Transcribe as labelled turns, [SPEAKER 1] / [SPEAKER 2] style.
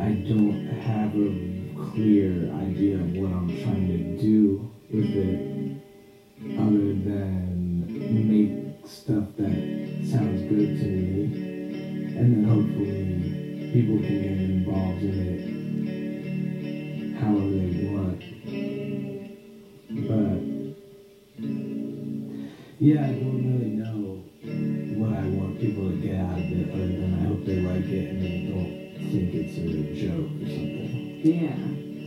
[SPEAKER 1] I don't have a clear idea of what I'm trying to do with it other than make stuff that sounds good to me and then hopefully people can get involved in it however they want. But yeah, I hope they like it and they don't think it's a joke or something.
[SPEAKER 2] Yeah.